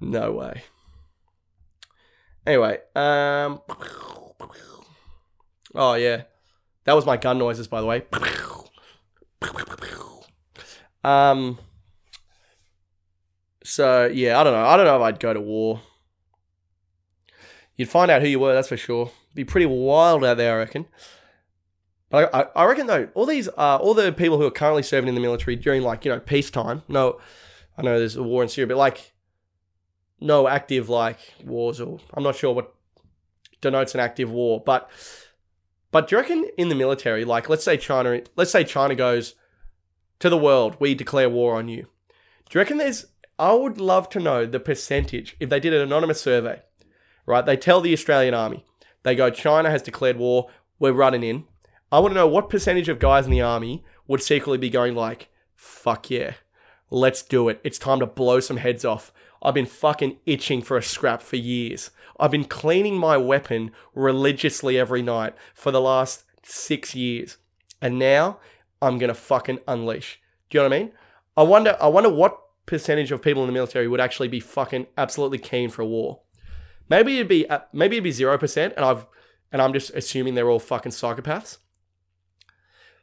Speaker 2: No way. Anyway, um, oh yeah, that was my gun noises, by the way. Um, So yeah, I don't know. I don't know if I'd go to war. You'd find out who you were, that's for sure. Be pretty wild out there, I reckon. But I, I reckon though, all these, uh, all the people who are currently serving in the military during like you know peacetime. No, I know there's a war in Syria, but like no active like wars or I'm not sure what denotes an active war, but but do you reckon in the military, like let's say China, let's say China goes to the world, we declare war on you. Do you reckon there's? I would love to know the percentage if they did an anonymous survey, right? They tell the Australian Army, they go, China has declared war, we're running in. I want to know what percentage of guys in the army would secretly be going like, fuck yeah, let's do it. It's time to blow some heads off. I've been fucking itching for a scrap for years. I've been cleaning my weapon religiously every night for the last six years. And now I'm gonna fucking unleash. Do you know what I mean? I wonder I wonder what percentage of people in the military would actually be fucking absolutely keen for a war. Maybe it'd be uh, maybe it'd be zero percent, and I've and I'm just assuming they're all fucking psychopaths.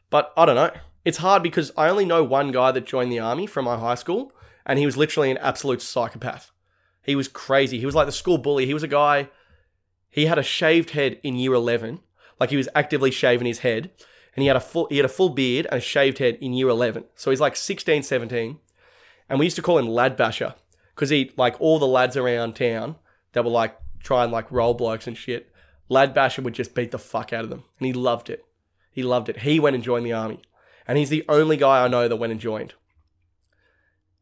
Speaker 2: But I don't know. It's hard because I only know one guy that joined the army from my high school, and he was literally an absolute psychopath. He was crazy. He was like the school bully. He was a guy. He had a shaved head in year eleven, like he was actively shaving his head, and he had a full he had a full beard and a shaved head in year eleven. So he's like 16, 17. and we used to call him lad basher because he like all the lads around town that were like trying like roll blokes and shit. Lad basher would just beat the fuck out of them, and he loved it. He loved it. He went and joined the army, and he's the only guy I know that went and joined.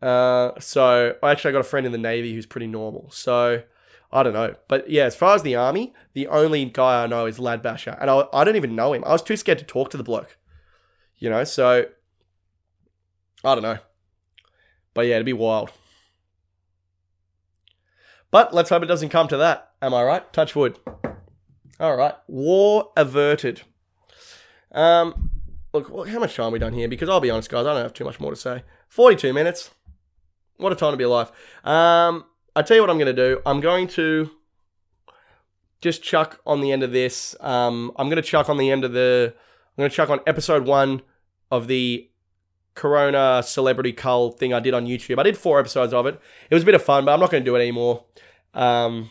Speaker 2: Uh, so I actually got a friend in the navy who's pretty normal. So I don't know, but yeah, as far as the army, the only guy I know is Lad Basher, and I, I don't even know him. I was too scared to talk to the bloke, you know. So I don't know, but yeah, it'd be wild. But let's hope it doesn't come to that. Am I right? Touch wood. All right, war averted. Um, look, how much time we done here? Because I'll be honest, guys, I don't have too much more to say. Forty-two minutes. What a time to be alive. Um, I tell you what I'm going to do. I'm going to just chuck on the end of this. Um, I'm going to chuck on the end of the. I'm going to chuck on episode one of the Corona celebrity cull thing I did on YouTube. I did four episodes of it. It was a bit of fun, but I'm not going to do it anymore um,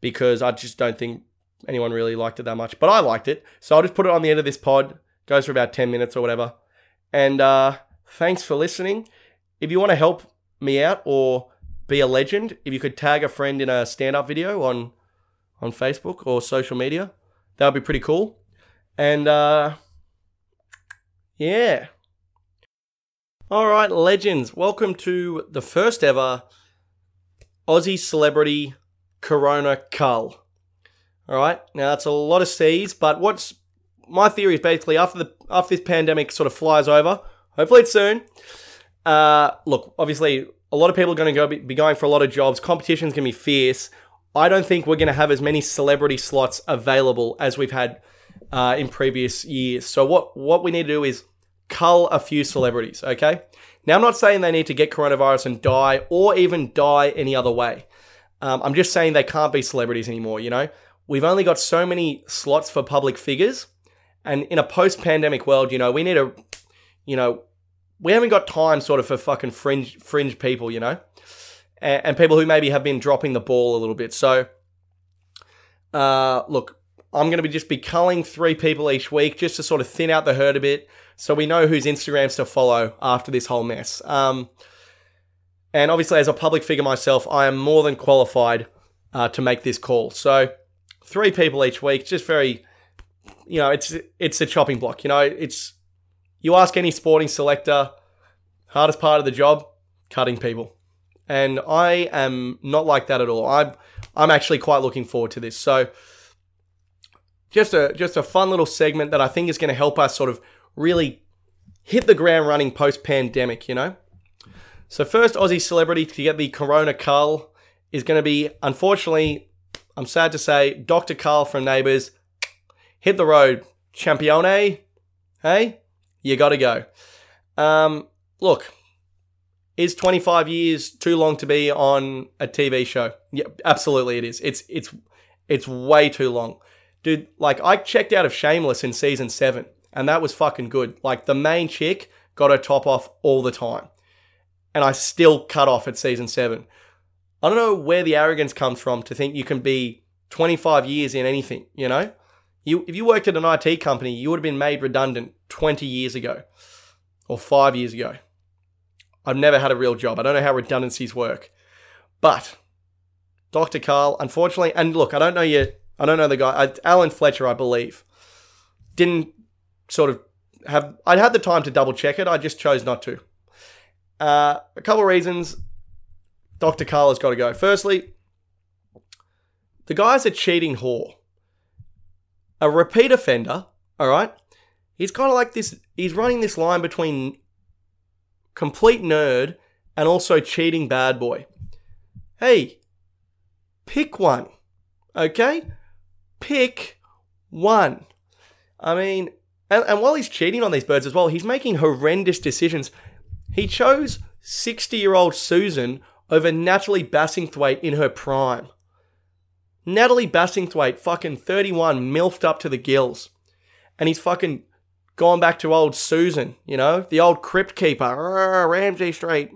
Speaker 2: because I just don't think anyone really liked it that much. But I liked it, so I'll just put it on the end of this pod. Goes for about ten minutes or whatever. And uh, thanks for listening. If you want to help me out or be a legend, if you could tag a friend in a stand-up video on on Facebook or social media, that would be pretty cool. And uh, yeah. All right, legends. Welcome to the first ever Aussie celebrity Corona Cull. All right, now that's a lot of C's, but what's my theory is basically after the after this pandemic sort of flies over, hopefully it's soon. Uh, look, obviously, a lot of people are going to go be going for a lot of jobs. Competition's going to be fierce. I don't think we're going to have as many celebrity slots available as we've had uh, in previous years. So what what we need to do is cull a few celebrities. Okay. Now I'm not saying they need to get coronavirus and die, or even die any other way. Um, I'm just saying they can't be celebrities anymore. You know, we've only got so many slots for public figures, and in a post-pandemic world, you know, we need to, you know, we haven't got time sort of for fucking fringe fringe people, you know, and, and people who maybe have been dropping the ball a little bit. So, uh, look, I'm going to be just be culling three people each week just to sort of thin out the herd a bit, so we know whose Instagrams to follow after this whole mess. Um, and obviously, as a public figure myself, I am more than qualified uh, to make this call. So, three people each week, just very, you know, it's it's a chopping block. You know, it's you ask any sporting selector, hardest part of the job, cutting people. And I am not like that at all. I'm I'm actually quite looking forward to this. So just a just a fun little segment that I think is going to help us sort of really hit the ground running post pandemic, you know? So first Aussie celebrity to get the Corona Cull is going to be unfortunately, I'm sad to say, Dr. Karl from Neighbours. Hit the road, champione. Hey? you got to go. Um, look, is 25 years too long to be on a TV show? Yeah, absolutely it is. It's it's it's way too long. Dude, like I checked out of Shameless in season 7 and that was fucking good. Like the main chick got her top off all the time. and I still cut off at season seven. I don't know where the arrogance comes from to think you can be 25 years in anything, you know? You, if you worked at an IT company, you would have been made redundant 20 years ago or five years ago. I've never had a real job. I don't know how redundancies work. But Dr. Karl, unfortunately, and look, I don't know you. I don't know the guy. Uh, Alan Fletcher, I believe, didn't sort of have. I'd had the time to double check it. I just chose not to. Uh, a couple of reasons. Dr. Karl has got to go. Firstly, the guy's a cheating whore, a repeat offender. All right, he's kind of like this. He's running this line between complete nerd and also cheating bad boy. Hey, pick one. Okay? Pick one. I mean, and, and while he's cheating on these birds as well, he's making horrendous decisions. He chose 60 year old Susan over Natalie Bassingthwaighte in her prime. Natalie Bassingthwaighte, fucking 31, milfed up to the gills. And he's fucking gone back to old Susan, you know, the old crypt keeper, Ramsay Street.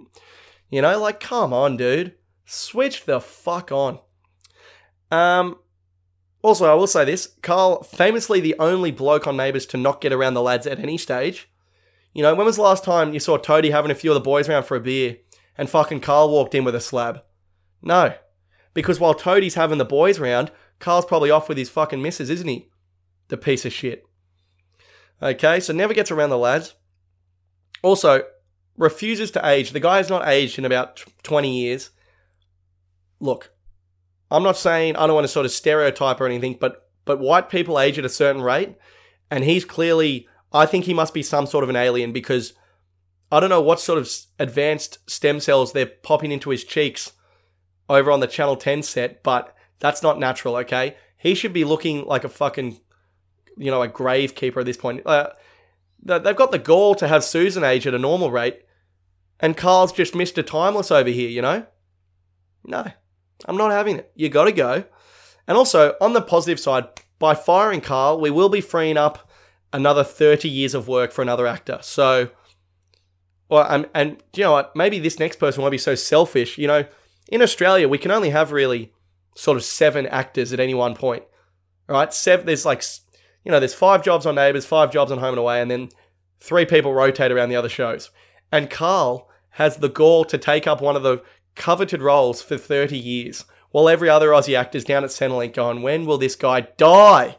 Speaker 2: You know, like, come on, dude. Switch the fuck on. Um, also, I will say this Karl, famously the only bloke on Neighbours to not get around the lads at any stage. You know, when was the last time you saw Toadie having a few of the boys around for a beer and fucking Karl walked in with a slab? No. Because while Toadie's having the boys round, Karl's probably off with his fucking missus, isn't he? The piece of shit. Okay, so never gets around the lads. Also, refuses to age. The guy has not aged in about 20 years. Look, I'm not saying I don't want to sort of stereotype or anything, but but white people age at a certain rate, and he's clearly I think he must be some sort of an alien because I don't know what sort of advanced stem cells they're popping into his cheeks over on the Channel 10 set, but that's not natural, okay? He should be looking like a fucking, you know, a grave keeper at this point. Uh, they've got the gall to have Susan age at a normal rate, and Karl's just Mr. Timeless over here, you know? No, I'm not having it. You got to go. And also, on the positive side, by firing Karl, we will be freeing up another 30 years of work for another actor. So, well, and, and you know what? Maybe this next person won't be so selfish. You know, in Australia, we can only have really sort of seven actors at any one point. Right, seven. There's like, you know, there's five jobs on Neighbours, five jobs on Home and Away, and then three people rotate around the other shows. And Karl has the gall to take up one of the coveted roles for 30 years, while every other Aussie actor's down at Centrelink going, when will this guy die?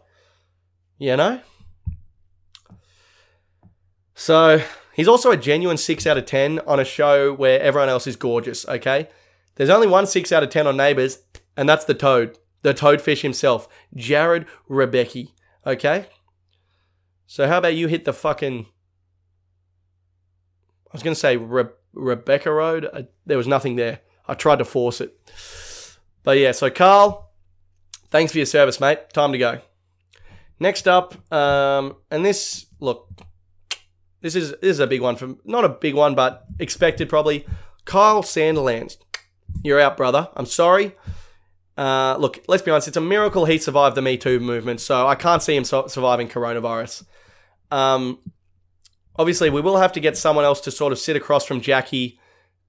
Speaker 2: You know? So, he's also a genuine 6 out of 10 on a show where everyone else is gorgeous, okay? There's only one 6 out of 10 on Neighbours, and that's the Toad, the Toadfish himself, Jarrod Rebecchi, okay? So, how about you hit the fucking. I was going to say Re- Rebecca Road. I, there was nothing there. I tried to force it. But yeah, so Karl, thanks for your service, mate. Time to go. Next up, um, and this look, this is this is a big one from not a big one, but expected probably. Kyle Sandilands, you're out, brother. I'm sorry. Uh, look, let's be honest. It's a miracle he survived the Me Too movement, so I can't see him surviving coronavirus. Um, obviously, we will have to get someone else to sort of sit across from Jackie,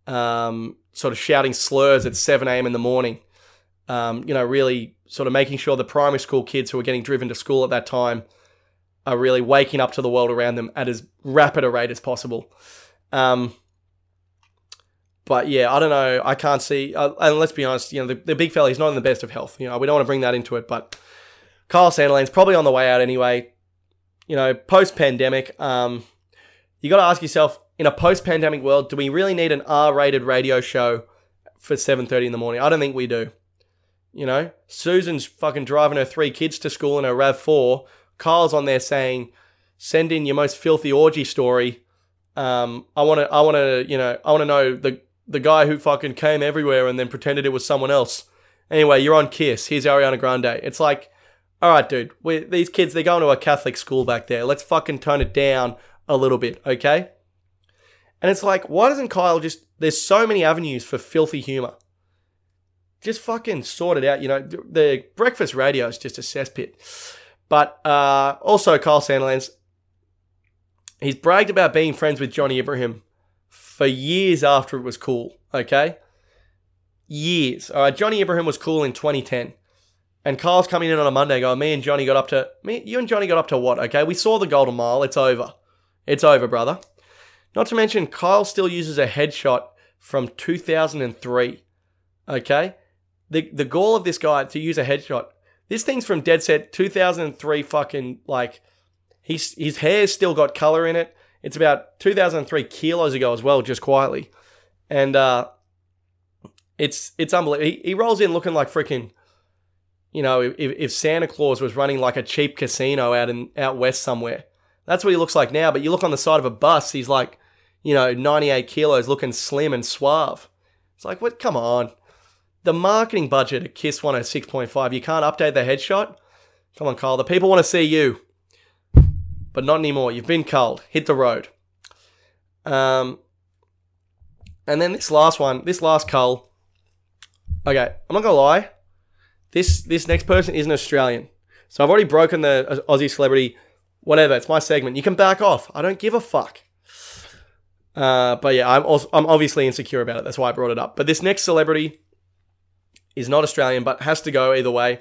Speaker 2: um, sort of shouting slurs at 7 a.m. in the morning. Um, you know, really sort of making sure the primary school kids who are getting driven to school at that time are really waking up to the world around them at as rapid a rate as possible. Um, but yeah, I don't know. I can't see. Uh, and let's be honest, you know, the, the big fella, he's not in the best of health. You know, we don't want to bring that into it, but Kyle Sandilands probably on the way out anyway. You know, post pandemic, um, you got to ask yourself, in a post pandemic world, do we really need an R rated radio show for 7.30 in the morning? I don't think we do. You know, Susan's fucking driving her three kids to school in her RAV4. Kyle's on there saying, send in your most filthy orgy story. Um, I want to, I want to, you know, I want to know the the guy who fucking came everywhere and then pretended it was someone else. Anyway, you're on KIIS. Here's Ariana Grande. It's like, all right, dude. these kids, they're going to a Catholic school back there. Let's fucking tone it down a little bit, okay? And it's like, why doesn't Kyle just? There's so many avenues for filthy humor. Just fucking sort it out. You know, the breakfast radio is just a cesspit. But uh, also, Kyle Sandilands, he's bragged about being friends with Johnny Ibrahim for years after it was cool. Okay, years. All right, Johnny Ibrahim was cool in 2010. And Kyle's coming in on a Monday going, me and Johnny got up to, me, you and Johnny got up to what? Okay, we saw the Golden Mile. It's over. It's over, brother. Not to mention, Kyle still uses a headshot from 2003. Okay? The, the goal of this guy to use a headshot, this thing's from Dead Set 2003 fucking, like, he's, his hair's still got color in it. It's about 2003 kilos ago as well, just quietly. And, uh, it's, it's unbelievable. He, he rolls in looking like freaking you know, if, if Santa Claus was running like a cheap casino out in out west somewhere. That's what he looks like now. But you look on the side of a bus, he's like, you know, 98 kilos, looking slim and suave. It's like, what? Come on. The marketing budget at KIIS 106.5, you can't update the headshot? Come on, Kyle. The people want to see you. But not anymore. You've been culled. Hit the road. Um, and then this last one, this last cull. Okay, I'm not to lie. This this next person isn't Australian. So I've already broken the Aussie celebrity. Whatever, it's my segment. You can back off. I don't give a fuck. Uh, but yeah, I'm also, I'm obviously insecure about it. That's why I brought it up. But this next celebrity is not Australian, but has to go either way.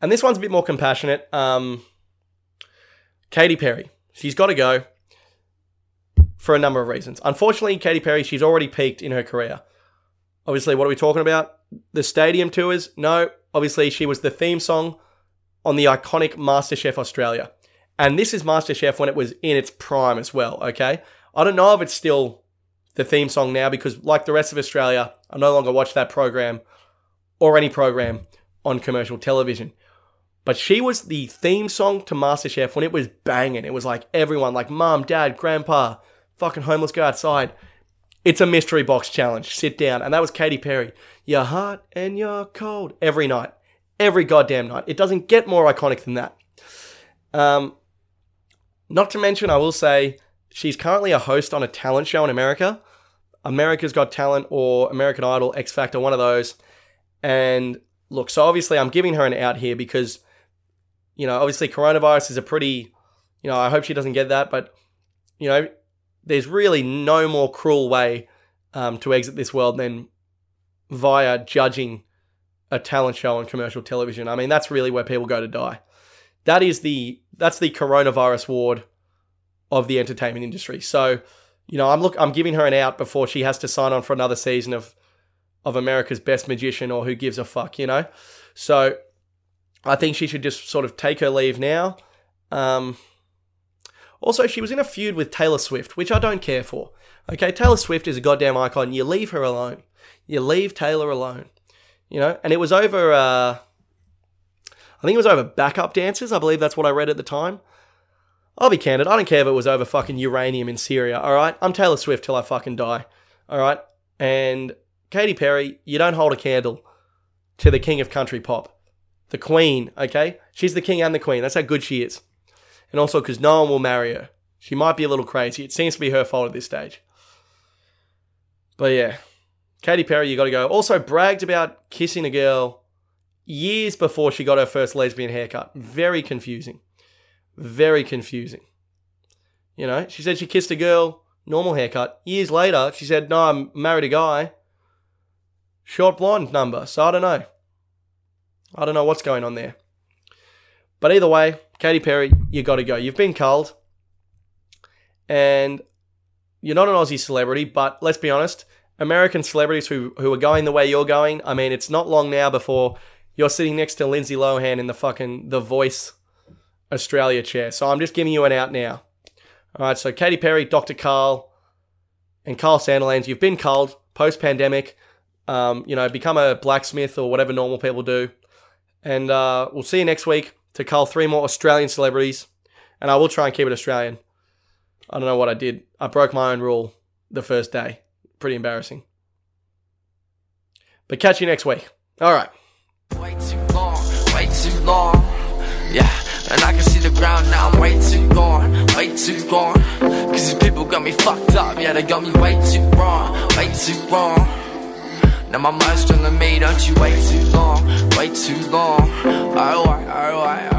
Speaker 2: And this one's a bit more compassionate. Um, Katy Perry. She's got to go for a number of reasons. Unfortunately, Katy Perry, she's already peaked in her career. Obviously, what are we talking about? The stadium tours? No, obviously she was the theme song on the iconic MasterChef Australia. And this is MasterChef when it was in its prime as well, okay? I don't know if it's still the theme song now because, like the rest of Australia, I no longer watch that program or any program on commercial television. But she was the theme song to MasterChef when it was banging. It was like everyone, like mom, dad, grandpa, fucking homeless, go outside. It's a mystery box challenge. Sit down. And that was Katy Perry. You're hot and you're cold. Every night. Every goddamn night. It doesn't get more iconic than that. Um, not to mention, I will say, she's currently a host on a talent show in America. America's Got Talent or American Idol, X Factor, one of those. And look, so obviously I'm giving her an out here because, you know, obviously coronavirus is a pretty, you know, I hope she doesn't get that, but, you know, there's really no more cruel way um, to exit this world than via judging a talent show on commercial television. I mean, that's really where people go to die. That is the that's the coronavirus ward of the entertainment industry. So, you know, I'm look I'm giving her an out before she has to sign on for another season of of America's Best Magician or Who Gives a Fuck, you know. So, I think she should just sort of take her leave now. Um, also, she was in a feud with Taylor Swift, which I don't care for. Okay, Taylor Swift is a goddamn icon. You leave her alone. You leave Taylor alone. You know, and it was over. Uh, I think it was over backup dancers. I believe that's what I read at the time. I'll be candid. I don't care if it was over fucking uranium in Syria. All right, I'm Taylor Swift till I fucking die. All right, and Katy Perry, you don't hold a candle to the king of country pop, the queen. Okay, she's the king and the queen. That's how good she is and also because no one will marry her. She might be a little crazy. It seems to be her fault at this stage. But yeah, Katy Perry, you got to go. Also bragged about kissing a girl years before she got her first lesbian haircut. Very confusing. Very confusing. You know, she said she kissed a girl, normal haircut. Years later, she said, No, I'm married a guy. Short blonde number. So I don't know. I don't know what's going on there. But either way, Katy Perry, you got to go. You've been culled, and you're not an Aussie celebrity. But let's be honest, American celebrities who who are going the way you're going. I mean, it's not long now before you're sitting next to Lindsay Lohan in the fucking The Voice Australia chair. So I'm just giving you an out now. All right. So Katy Perry, Dr. Karl, and Carl Sandilands, you've been culled post pandemic. Um, you know, become a blacksmith or whatever normal people do. And uh, we'll see you next week to cull three more Australian celebrities, and I will try and keep it Australian. I don't know what I did. I broke my own rule the first day. Pretty embarrassing. But catch you next week. All right.
Speaker 1: Way too long, way too long. Yeah, and I can see the ground now. I'm way too gone, way too gone. Cause these people got me fucked up. Yeah, they got me way too wrong, way too wrong. Now my mind's telling me, don't you wait too long, wait too long. Alright, alright,